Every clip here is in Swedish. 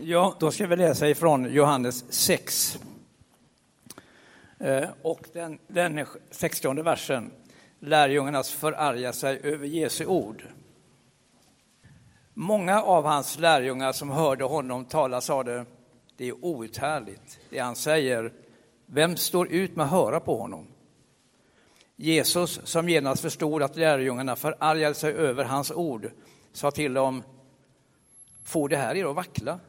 Ja, då ska vi läsa ifrån Johannes 6. Eh, och den, den 60 versen, lärjungarnas förargar sig över Jesu ord. Många av hans lärjungar som hörde honom tala sade, det är outhärdligt det han säger. Vem står ut med att höra på honom? Jesus, som genast förstod att lärjungarna förargade sig över hans ord, sa till dem, får det här er att vackla?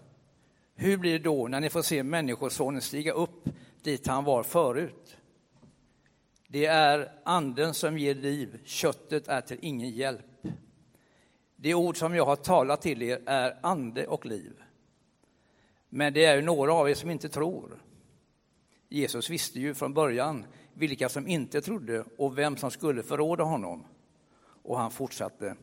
Hur blir det då när ni får se Människosonen stiga upp dit han var förut? Det är anden som ger liv, köttet är till ingen hjälp. Det ord som jag har talat till er är ande och liv. Men det är ju några av er som inte tror. Jesus visste ju från början vilka som inte trodde och vem som skulle förråda honom. Och han fortsatte.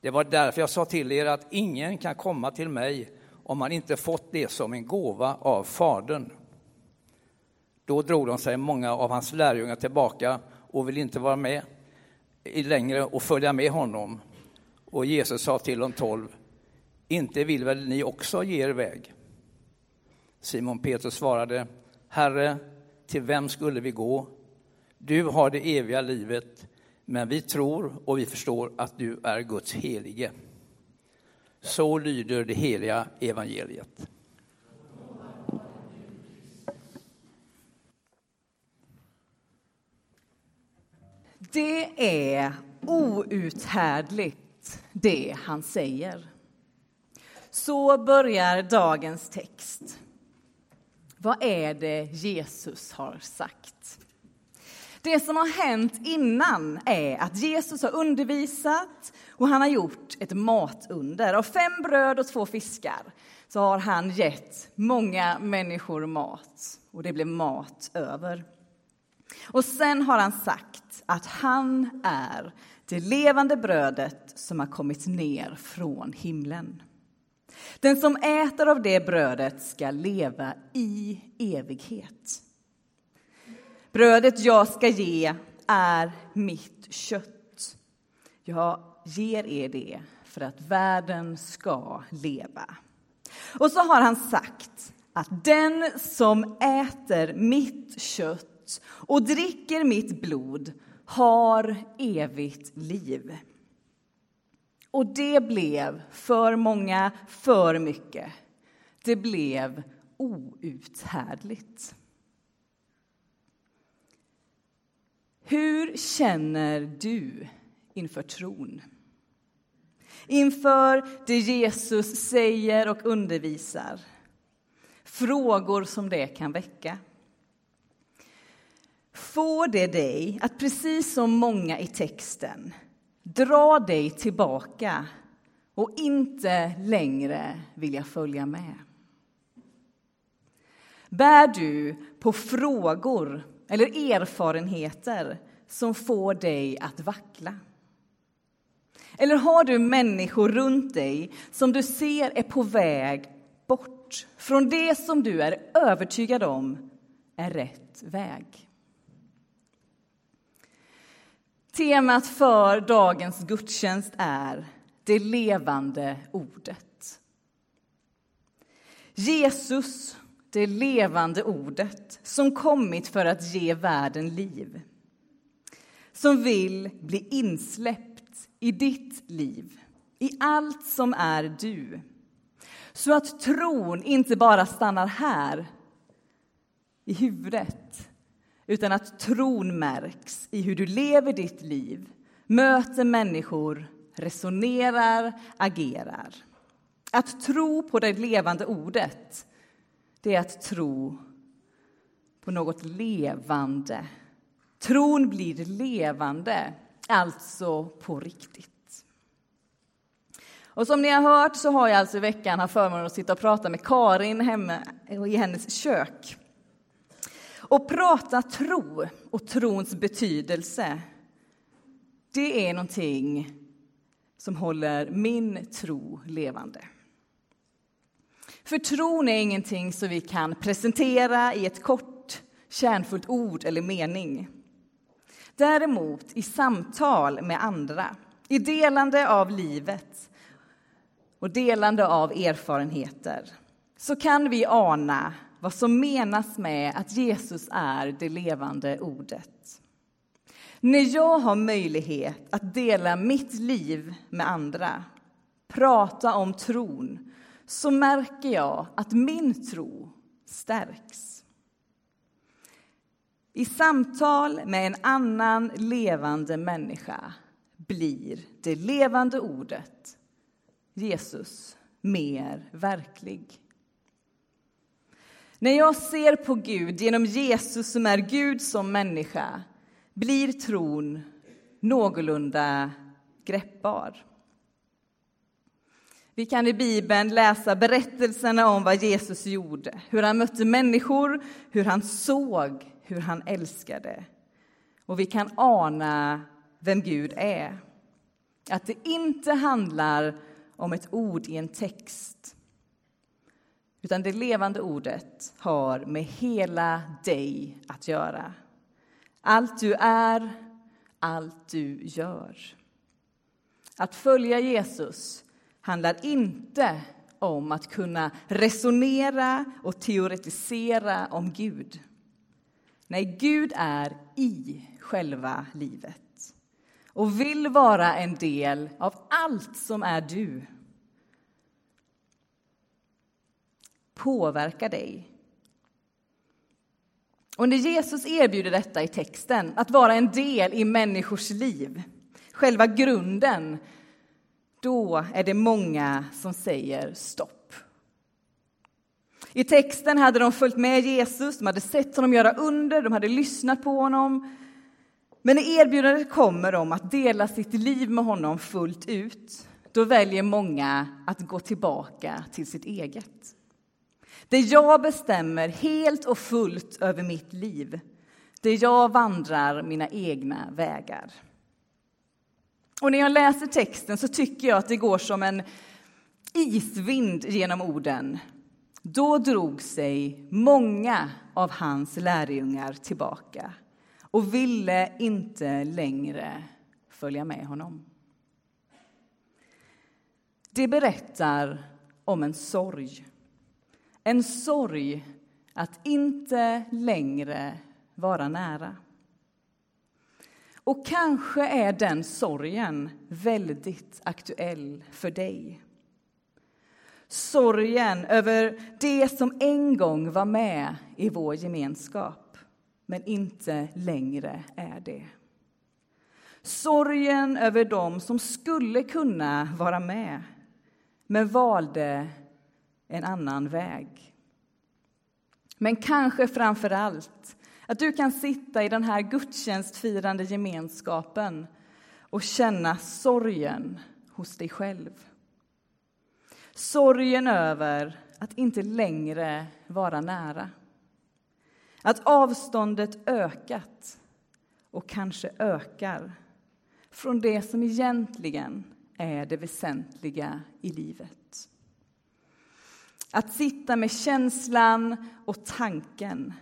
Det var därför jag sa till er att ingen kan komma till mig om han inte fått det som en gåva av Fadern. Då drog de sig många av hans lärjungar tillbaka och ville inte vara med längre och följa med honom. Och Jesus sa till de tolv, inte vill väl ni också ge er väg? Simon Petrus svarade, Herre, till vem skulle vi gå? Du har det eviga livet, men vi tror och vi förstår att du är Guds helige. Så lyder det heliga evangeliet. Det är outhärdligt, det han säger. Så börjar dagens text. Vad är det Jesus har sagt? Det som har hänt innan är att Jesus har undervisat och han har gjort ett matunder. Av fem bröd och två fiskar så har han gett många människor mat och det blev mat över. Och sen har han sagt att han är det levande brödet som har kommit ner från himlen. Den som äter av det brödet ska leva i evighet. Brödet jag ska ge är mitt kött. Jag ger er det för att världen ska leva. Och så har han sagt att den som äter mitt kött och dricker mitt blod har evigt liv. Och det blev för många för mycket. Det blev outhärdligt. Hur känner du inför tron? Inför det Jesus säger och undervisar. Frågor som det kan väcka. Får det dig att, precis som många i texten, dra dig tillbaka och inte längre vilja följa med? Bär du på frågor eller erfarenheter som får dig att vackla? Eller har du människor runt dig som du ser är på väg bort från det som du är övertygad om är rätt väg? Temat för dagens gudstjänst är det levande ordet. Jesus, det levande ordet som kommit för att ge världen liv. Som vill bli insläppt i ditt liv, i allt som är du. Så att tron inte bara stannar här, i huvudet utan att tron märks i hur du lever ditt liv, möter människor, resonerar, agerar. Att tro på det levande ordet, det är att tro på något levande. Tron blir levande, alltså på riktigt. Och som ni har hört så har jag alltså i veckan haft förmånen att sitta och prata med Karin hemma i hennes kök. Och prata tro och trons betydelse, det är någonting som håller min tro levande. För tron är ingenting som vi kan presentera i ett kort, kärnfullt ord eller mening. Däremot i samtal med andra, i delande av livet och delande av erfarenheter så kan vi ana vad som menas med att Jesus är det levande ordet. När jag har möjlighet att dela mitt liv med andra, prata om tron, så märker jag att min tro stärks. I samtal med en annan levande människa blir det levande ordet, Jesus, mer verklig. När jag ser på Gud genom Jesus som är Gud som människa blir tron någorlunda greppbar. Vi kan i Bibeln läsa berättelserna om vad Jesus gjorde, hur han mötte människor, hur han såg, hur han älskade. Och vi kan ana vem Gud är. Att det inte handlar om ett ord i en text utan det levande ordet har med hela dig att göra. Allt du är, allt du gör. Att följa Jesus handlar inte om att kunna resonera och teoretisera om Gud. Nej, Gud är i själva livet och vill vara en del av allt som är du. Påverka dig. Och när Jesus erbjuder detta i texten, att vara en del i människors liv, själva grunden, då är det många som säger stopp. I texten hade de följt med Jesus, de hade sett honom göra under, de hade lyssnat på honom. Men när erbjudandet kommer om att dela sitt liv med honom fullt ut, då väljer många att gå tillbaka till sitt eget. Det jag bestämmer helt och fullt över mitt liv, det jag vandrar mina egna vägar. Och när jag läser texten så tycker jag att det går som en isvind genom orden. Då drog sig många av hans lärjungar tillbaka och ville inte längre följa med honom. Det berättar om en sorg. En sorg att inte längre vara nära. Och kanske är den sorgen väldigt aktuell för dig. Sorgen över det som en gång var med i vår gemenskap, men inte längre är det. Sorgen över dem som skulle kunna vara med, men valde en annan väg. Men kanske framför allt att du kan sitta i den här gudstjänstfirande gemenskapen och känna sorgen hos dig själv. Sorgen över att inte längre vara nära. Att avståndet ökat och kanske ökar från det som egentligen är det väsentliga i livet. Att sitta med känslan och tanken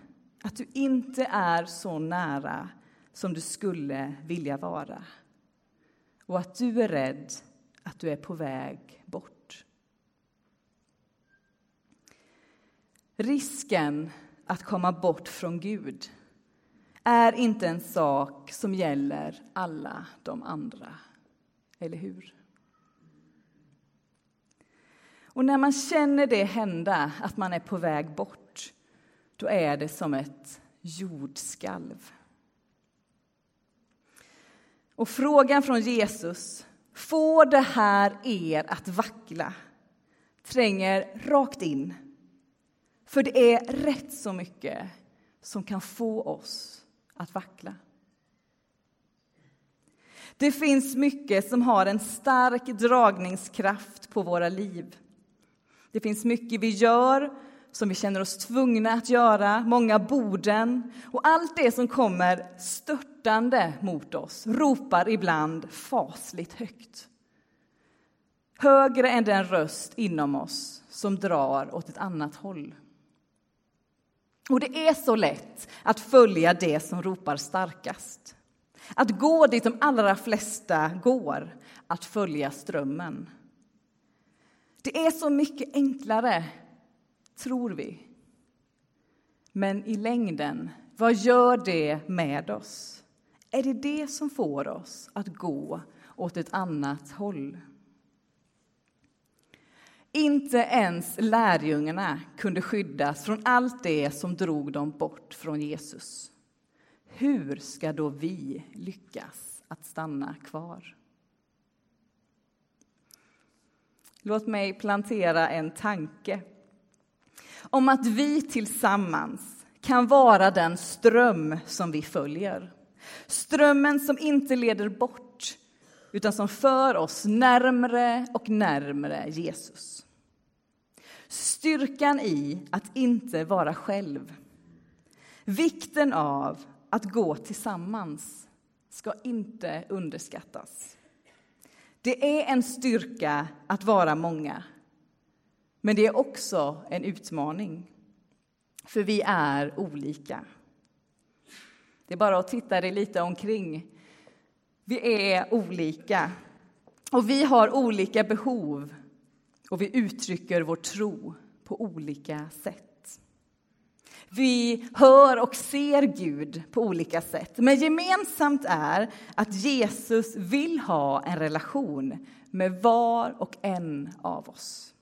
att du inte är så nära som du skulle vilja vara och att du är rädd att du är på väg bort. Risken att komma bort från Gud är inte en sak som gäller alla de andra, eller hur? Och när man känner det hända, att man är på väg bort, då är det som ett jordskalv. Och frågan från Jesus, får det här er att vackla? Tränger rakt in. För det är rätt så mycket som kan få oss att vackla. Det finns mycket som har en stark dragningskraft på våra liv. Det finns mycket vi gör som vi känner oss tvungna att göra, många borden och allt det som kommer störtande mot oss ropar ibland fasligt högt. Högre än den röst inom oss som drar åt ett annat håll. Och det är så lätt att följa det som ropar starkast. Att gå dit de allra flesta går, att följa strömmen. Det är så mycket enklare tror vi. Men i längden, vad gör det med oss? Är det det som får oss att gå åt ett annat håll? Inte ens lärjungarna kunde skyddas från allt det som drog dem bort från Jesus. Hur ska då vi lyckas att stanna kvar? Låt mig plantera en tanke om att vi tillsammans kan vara den ström som vi följer. Strömmen som inte leder bort, utan som för oss närmre och närmre Jesus. Styrkan i att inte vara själv. Vikten av att gå tillsammans ska inte underskattas. Det är en styrka att vara många, men det är också en utmaning. För vi är olika. Det är bara att titta dig lite omkring. Vi är olika, och vi har olika behov och vi uttrycker vår tro på olika sätt. Vi hör och ser Gud på olika sätt, men gemensamt är att Jesus vill ha en relation med var och en av oss.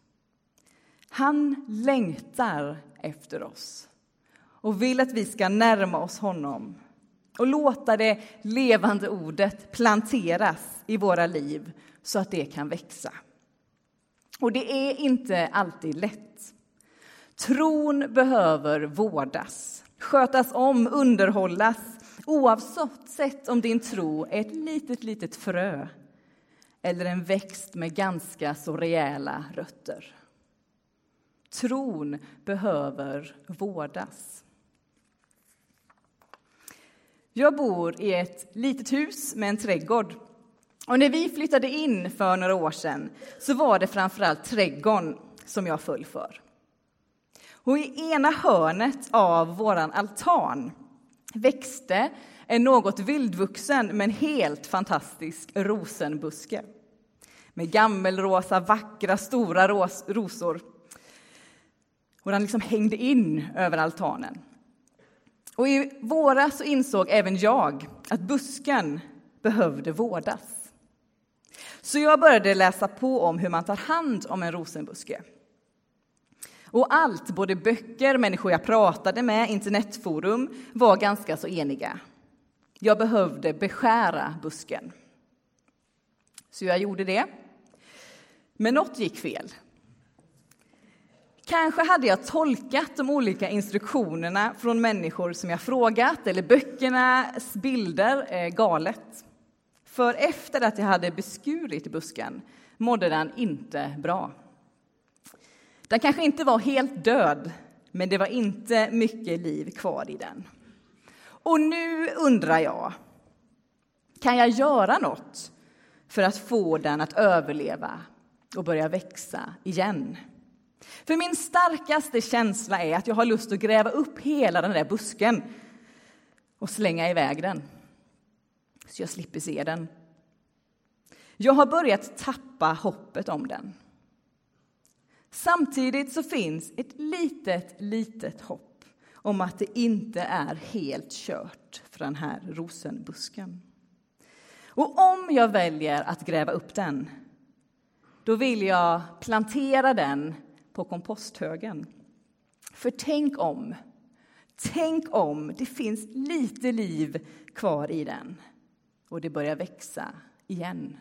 Han längtar efter oss och vill att vi ska närma oss honom och låta det levande ordet planteras i våra liv så att det kan växa. Och det är inte alltid lätt. Tron behöver vårdas, skötas om, underhållas oavsett om din tro är ett litet, litet frö eller en växt med ganska så rejäla rötter. Tron behöver vårdas. Jag bor i ett litet hus med en trädgård. Och när vi flyttade in för några år sedan så var det framförallt trädgården som jag föll för. Och i ena hörnet av vår altan växte en något vildvuxen men helt fantastisk rosenbuske med gammelrosa, vackra, stora ros rosor. Och den liksom hängde in över altanen. Och I våras så insåg även jag att busken behövde vårdas. Så jag började läsa på om hur man tar hand om en rosenbuske. Och allt, både böcker, människor jag pratade med, internetforum, var ganska så eniga. Jag behövde beskära busken. Så jag gjorde det. Men något gick fel. Kanske hade jag tolkat de olika instruktionerna från människor som jag frågat eller böckernas bilder eh, galet. För efter att jag hade beskurit busken mådde den inte bra. Den kanske inte var helt död, men det var inte mycket liv kvar i den. Och nu undrar jag, kan jag göra något för att få den att överleva och börja växa igen? För min starkaste känsla är att jag har lust att gräva upp hela den där busken och slänga iväg den, så jag slipper se den. Jag har börjat tappa hoppet om den. Samtidigt så finns ett litet, litet hopp om att det inte är helt kört för den här rosenbusken. Och om jag väljer att gräva upp den, då vill jag plantera den på komposthögen. För tänk om, tänk om det finns lite liv kvar i den och det börjar växa igen.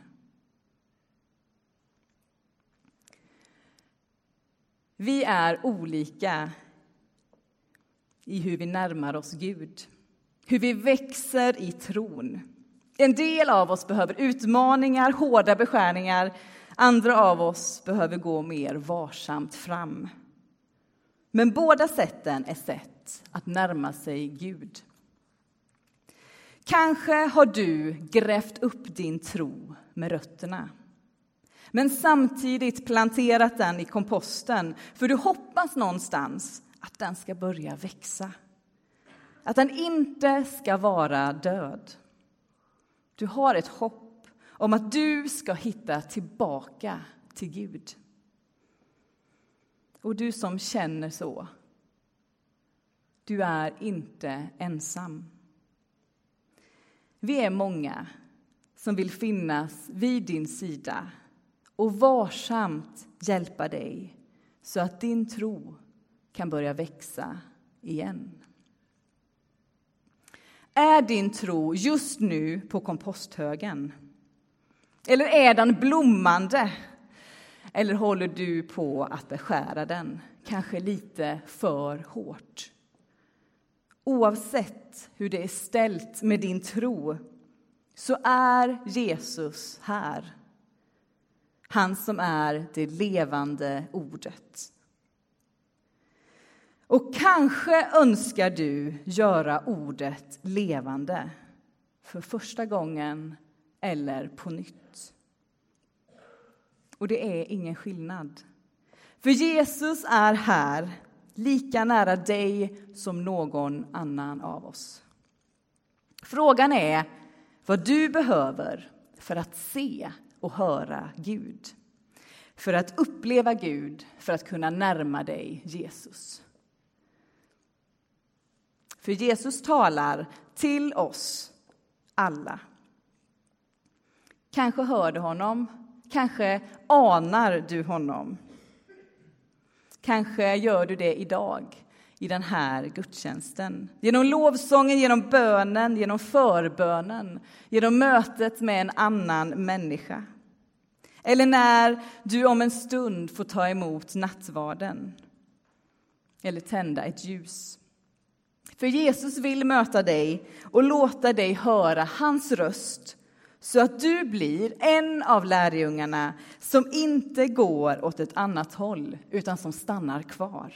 Vi är olika i hur vi närmar oss Gud, hur vi växer i tron. En del av oss behöver utmaningar, hårda beskärningar. Andra av oss behöver gå mer varsamt fram. Men båda sätten är sätt att närma sig Gud. Kanske har du grävt upp din tro med rötterna men samtidigt planterat den i komposten för du hoppas någonstans att den ska börja växa. Att den inte ska vara död. Du har ett hopp om att du ska hitta tillbaka till Gud. Och du som känner så, du är inte ensam. Vi är många som vill finnas vid din sida och varsamt hjälpa dig så att din tro kan börja växa igen. Är din tro just nu på komposthögen? Eller är den blommande? Eller håller du på att beskära den, kanske lite för hårt? Oavsett hur det är ställt med din tro så är Jesus här. Han som är det levande ordet. Och kanske önskar du göra ordet levande för första gången eller på nytt. Och det är ingen skillnad. För Jesus är här, lika nära dig som någon annan av oss. Frågan är vad du behöver för att se och höra Gud. För att uppleva Gud, för att kunna närma dig Jesus. För Jesus talar till oss alla. Kanske hör du honom, kanske anar du honom. Kanske gör du det idag i den här gudstjänsten. Genom lovsången, genom bönen, genom förbönen, genom mötet med en annan människa. Eller när du om en stund får ta emot nattvarden eller tända ett ljus. För Jesus vill möta dig och låta dig höra hans röst så att du blir en av lärjungarna som inte går åt ett annat håll utan som stannar kvar.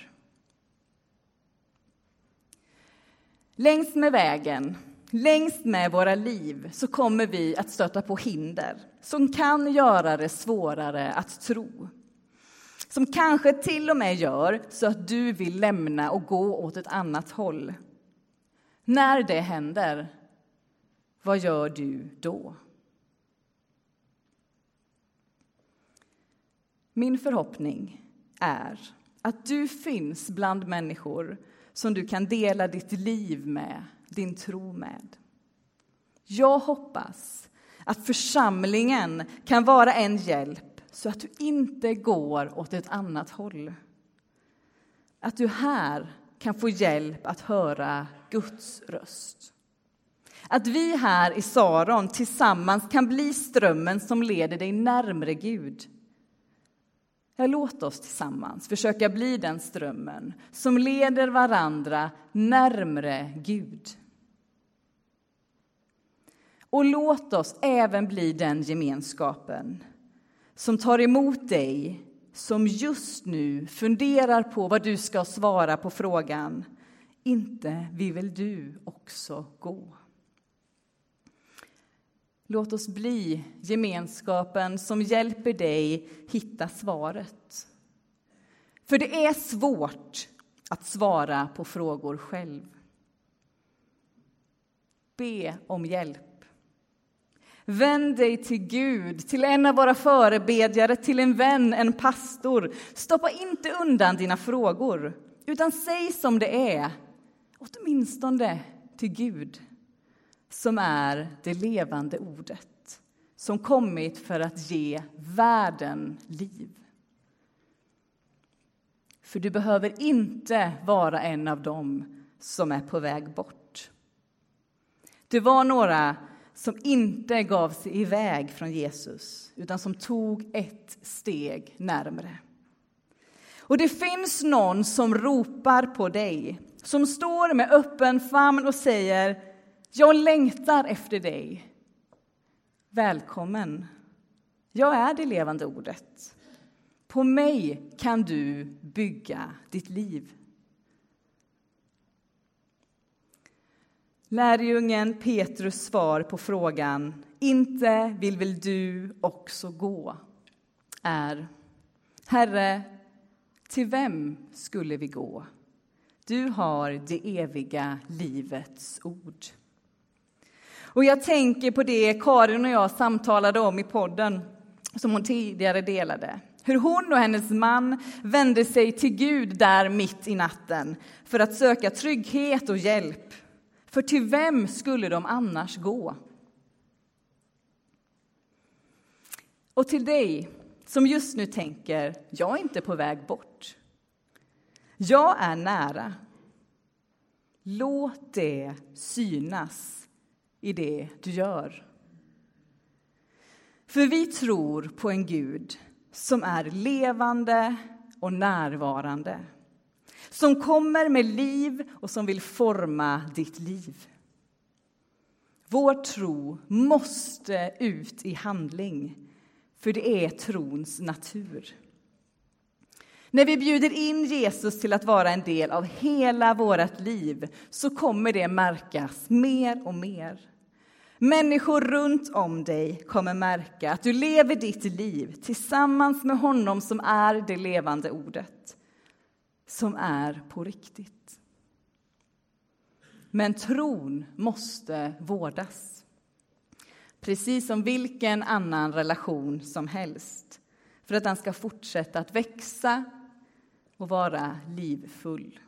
Längs med vägen, längs med våra liv så kommer vi att stöta på hinder som kan göra det svårare att tro. Som kanske till och med gör så att du vill lämna och gå åt ett annat håll. När det händer, vad gör du då? Min förhoppning är att du finns bland människor som du kan dela ditt liv med, din tro med. Jag hoppas att församlingen kan vara en hjälp så att du inte går åt ett annat håll. Att du här kan få hjälp att höra Guds röst. Att vi här i Saron tillsammans kan bli strömmen som leder dig närmre Gud. Ja, låt oss tillsammans försöka bli den strömmen som leder varandra närmre Gud. Och låt oss även bli den gemenskapen som tar emot dig som just nu funderar på vad du ska svara på frågan inte vill väl du också gå? Låt oss bli gemenskapen som hjälper dig hitta svaret. För det är svårt att svara på frågor själv. Be om hjälp. Vänd dig till Gud, till en av våra förebedjare, till en vän, en pastor. Stoppa inte undan dina frågor, utan säg som det är, åtminstone till Gud som är det levande ordet som kommit för att ge världen liv. För du behöver inte vara en av dem som är på väg bort. Det var några som inte gav sig iväg från Jesus utan som tog ett steg närmre. Och det finns någon som ropar på dig som står med öppen famn och säger jag längtar efter dig. Välkommen. Jag är det levande ordet. På mig kan du bygga ditt liv. Lärjungen Petrus svar på frågan inte vill väl du också gå är Herre, till vem skulle vi gå? Du har det eviga livets ord. Och jag tänker på det Karin och jag samtalade om i podden som hon tidigare delade. Hur hon och hennes man vände sig till Gud där mitt i natten för att söka trygghet och hjälp. För till vem skulle de annars gå? Och till dig som just nu tänker, jag är inte på väg bort. Jag är nära. Låt det synas i det du gör. För vi tror på en Gud som är levande och närvarande som kommer med liv och som vill forma ditt liv. Vår tro måste ut i handling, för det är trons natur. När vi bjuder in Jesus till att vara en del av hela vårt liv så kommer det märkas mer och mer. Människor runt om dig kommer märka att du lever ditt liv tillsammans med honom som är det levande ordet, som är på riktigt. Men tron måste vårdas, precis som vilken annan relation som helst för att den ska fortsätta att växa och vara livfull.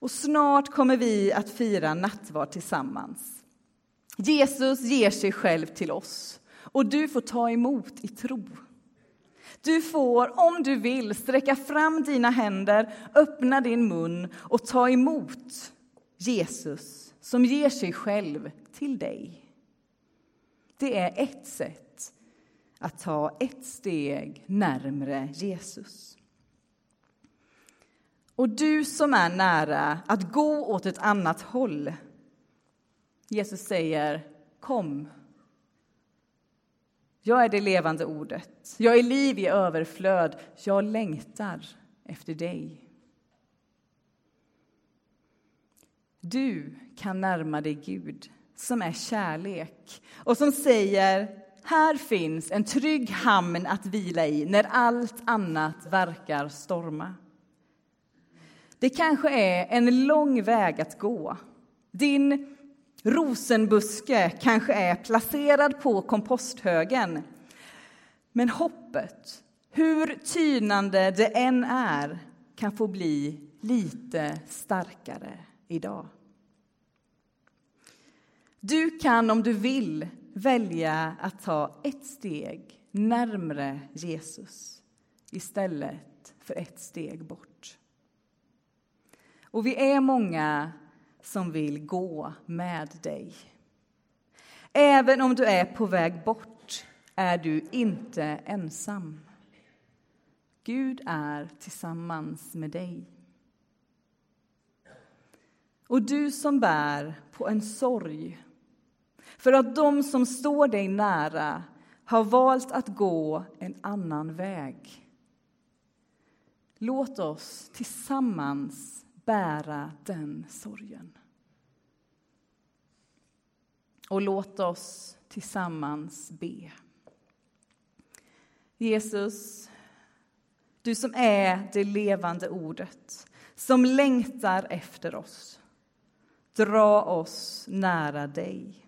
Och snart kommer vi att fira nattvard tillsammans. Jesus ger sig själv till oss och du får ta emot i tro. Du får, om du vill, sträcka fram dina händer, öppna din mun och ta emot Jesus som ger sig själv till dig. Det är ett sätt att ta ett steg närmre Jesus. Och du som är nära att gå åt ett annat håll. Jesus säger kom. Jag är det levande ordet. Jag är liv i överflöd. Jag längtar efter dig. Du kan närma dig Gud, som är kärlek och som säger här finns en trygg hamn att vila i när allt annat verkar storma. Det kanske är en lång väg att gå. Din rosenbuske kanske är placerad på komposthögen. Men hoppet, hur tynande det än är, kan få bli lite starkare idag. Du kan, om du vill, välja att ta ett steg närmre Jesus istället för ett steg bort. Och vi är många som vill gå med dig. Även om du är på väg bort är du inte ensam. Gud är tillsammans med dig. Och du som bär på en sorg för att de som står dig nära har valt att gå en annan väg. Låt oss tillsammans bära den sorgen. Och låt oss tillsammans be. Jesus, du som är det levande ordet som längtar efter oss. Dra oss nära dig.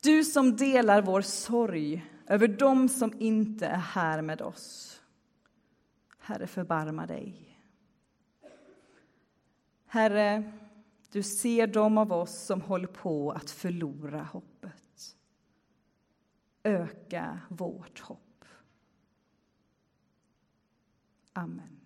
Du som delar vår sorg över dem som inte är här med oss. Herre, förbarma dig. Herre, du ser dem av oss som håller på att förlora hoppet. Öka vårt hopp. Amen.